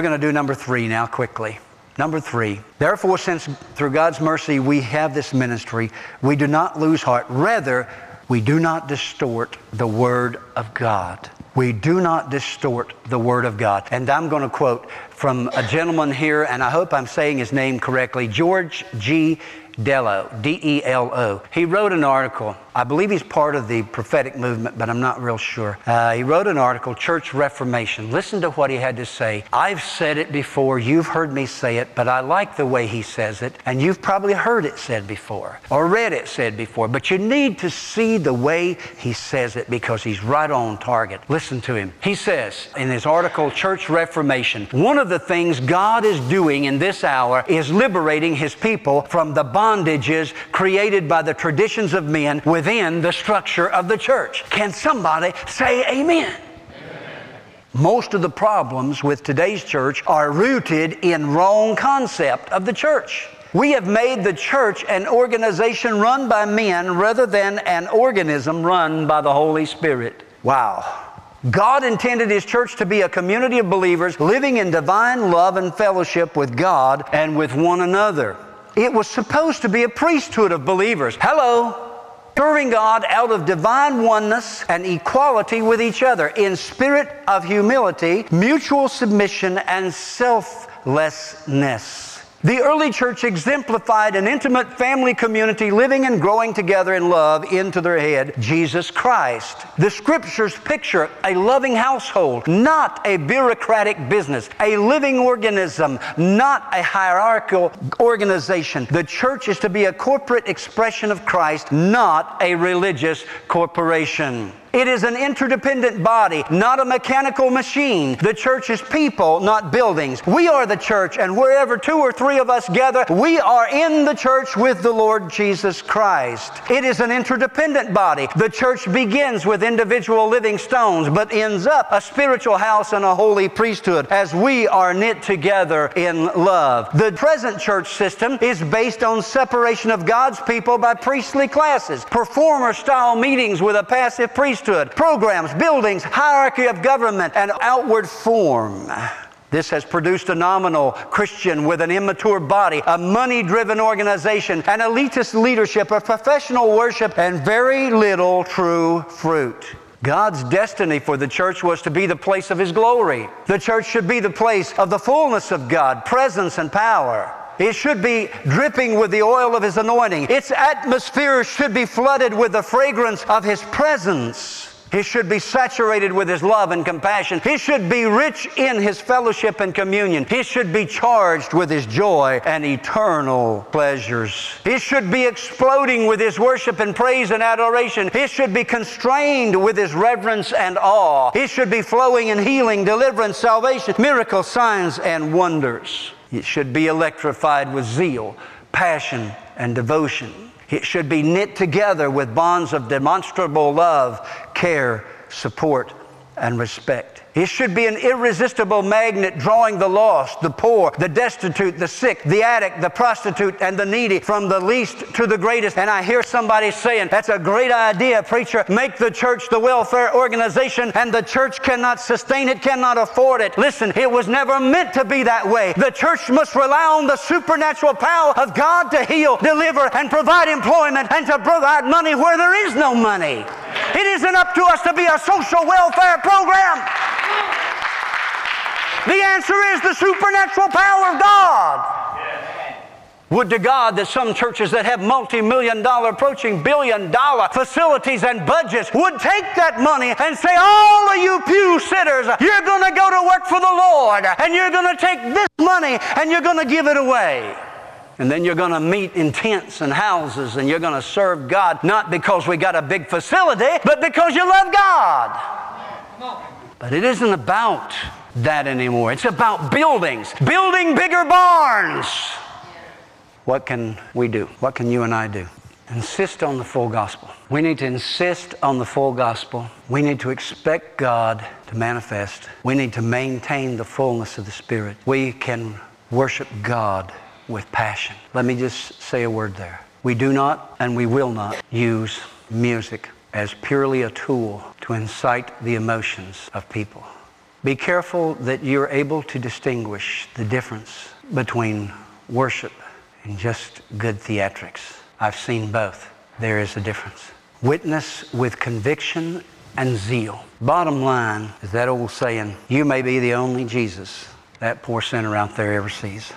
We're going to do number three now quickly. Number three, therefore, since through God's mercy we have this ministry, we do not lose heart. Rather, we do not distort the Word of God. We do not distort the Word of God. And I'm going to quote from a gentleman here, and I hope I'm saying his name correctly George G. Dello, D E L O. He wrote an article. I believe he's part of the prophetic movement, but I'm not real sure. Uh, he wrote an article, Church Reformation. Listen to what he had to say. I've said it before, you've heard me say it, but I like the way he says it, and you've probably heard it said before or read it said before, but you need to see the way he says it because he's right on target. Listen to him. He says in his article, Church Reformation, one of the things God is doing in this hour is liberating his people from the bondages created by the traditions of men within the structure of the church. Can somebody say amen? Most of the problems with today's church are rooted in wrong concept of the church. We have made the church an organization run by men rather than an organism run by the Holy Spirit. Wow. God intended His church to be a community of believers living in divine love and fellowship with God and with one another. It was supposed to be a priesthood of believers. Hello. Serving God out of divine oneness and equality with each other in spirit of humility, mutual submission, and selflessness. The early church exemplified an intimate family community living and growing together in love into their head, Jesus Christ. The scriptures picture a loving household, not a bureaucratic business, a living organism, not a hierarchical organization. The church is to be a corporate expression of Christ, not a religious corporation. It is an interdependent body, not a mechanical machine. The church is people, not buildings. We are the church, and wherever two or three of us gather, we are in the church with the Lord Jesus Christ. It is an interdependent body. The church begins with individual living stones, but ends up a spiritual house and a holy priesthood as we are knit together in love. The present church system is based on separation of God's people by priestly classes, performer style meetings with a passive priesthood, programs, buildings, hierarchy of government, and outward form. This has produced a nominal Christian with an immature body, a money driven organization, an elitist leadership, a professional worship, and very little true fruit. God's destiny for the church was to be the place of His glory. The church should be the place of the fullness of God, presence and power. It should be dripping with the oil of His anointing. Its atmosphere should be flooded with the fragrance of His presence. He should be saturated with His love and compassion. He should be rich in His fellowship and communion. He should be charged with His joy and eternal pleasures. He should be exploding with His worship and praise and adoration. He should be constrained with His reverence and awe. He should be flowing in healing, deliverance, salvation, miracles, signs, and wonders. It should be electrified with zeal, passion, and devotion. It should be knit together with bonds of demonstrable love, care, support, and respect. It should be an irresistible magnet drawing the lost, the poor, the destitute, the sick, the addict, the prostitute, and the needy from the least to the greatest. And I hear somebody saying, That's a great idea, preacher. Make the church the welfare organization, and the church cannot sustain it, cannot afford it. Listen, it was never meant to be that way. The church must rely on the supernatural power of God to heal, deliver, and provide employment and to provide money where there is no money. It isn't up to us to be a social welfare program. The answer is the supernatural power of God. Would to God that some churches that have multi million dollar, approaching billion dollar facilities and budgets would take that money and say, All of you pew sitters, you're going to go to work for the Lord and you're going to take this money and you're going to give it away. And then you're going to meet in tents and houses and you're going to serve God not because we got a big facility, but because you love God. But it isn't about that anymore. It's about buildings, building bigger barns. What can we do? What can you and I do? Insist on the full gospel. We need to insist on the full gospel. We need to expect God to manifest. We need to maintain the fullness of the Spirit. We can worship God with passion. Let me just say a word there. We do not and we will not use music as purely a tool to incite the emotions of people. Be careful that you're able to distinguish the difference between worship and just good theatrics. I've seen both. There is a difference. Witness with conviction and zeal. Bottom line is that old saying, you may be the only Jesus that poor sinner out there ever sees.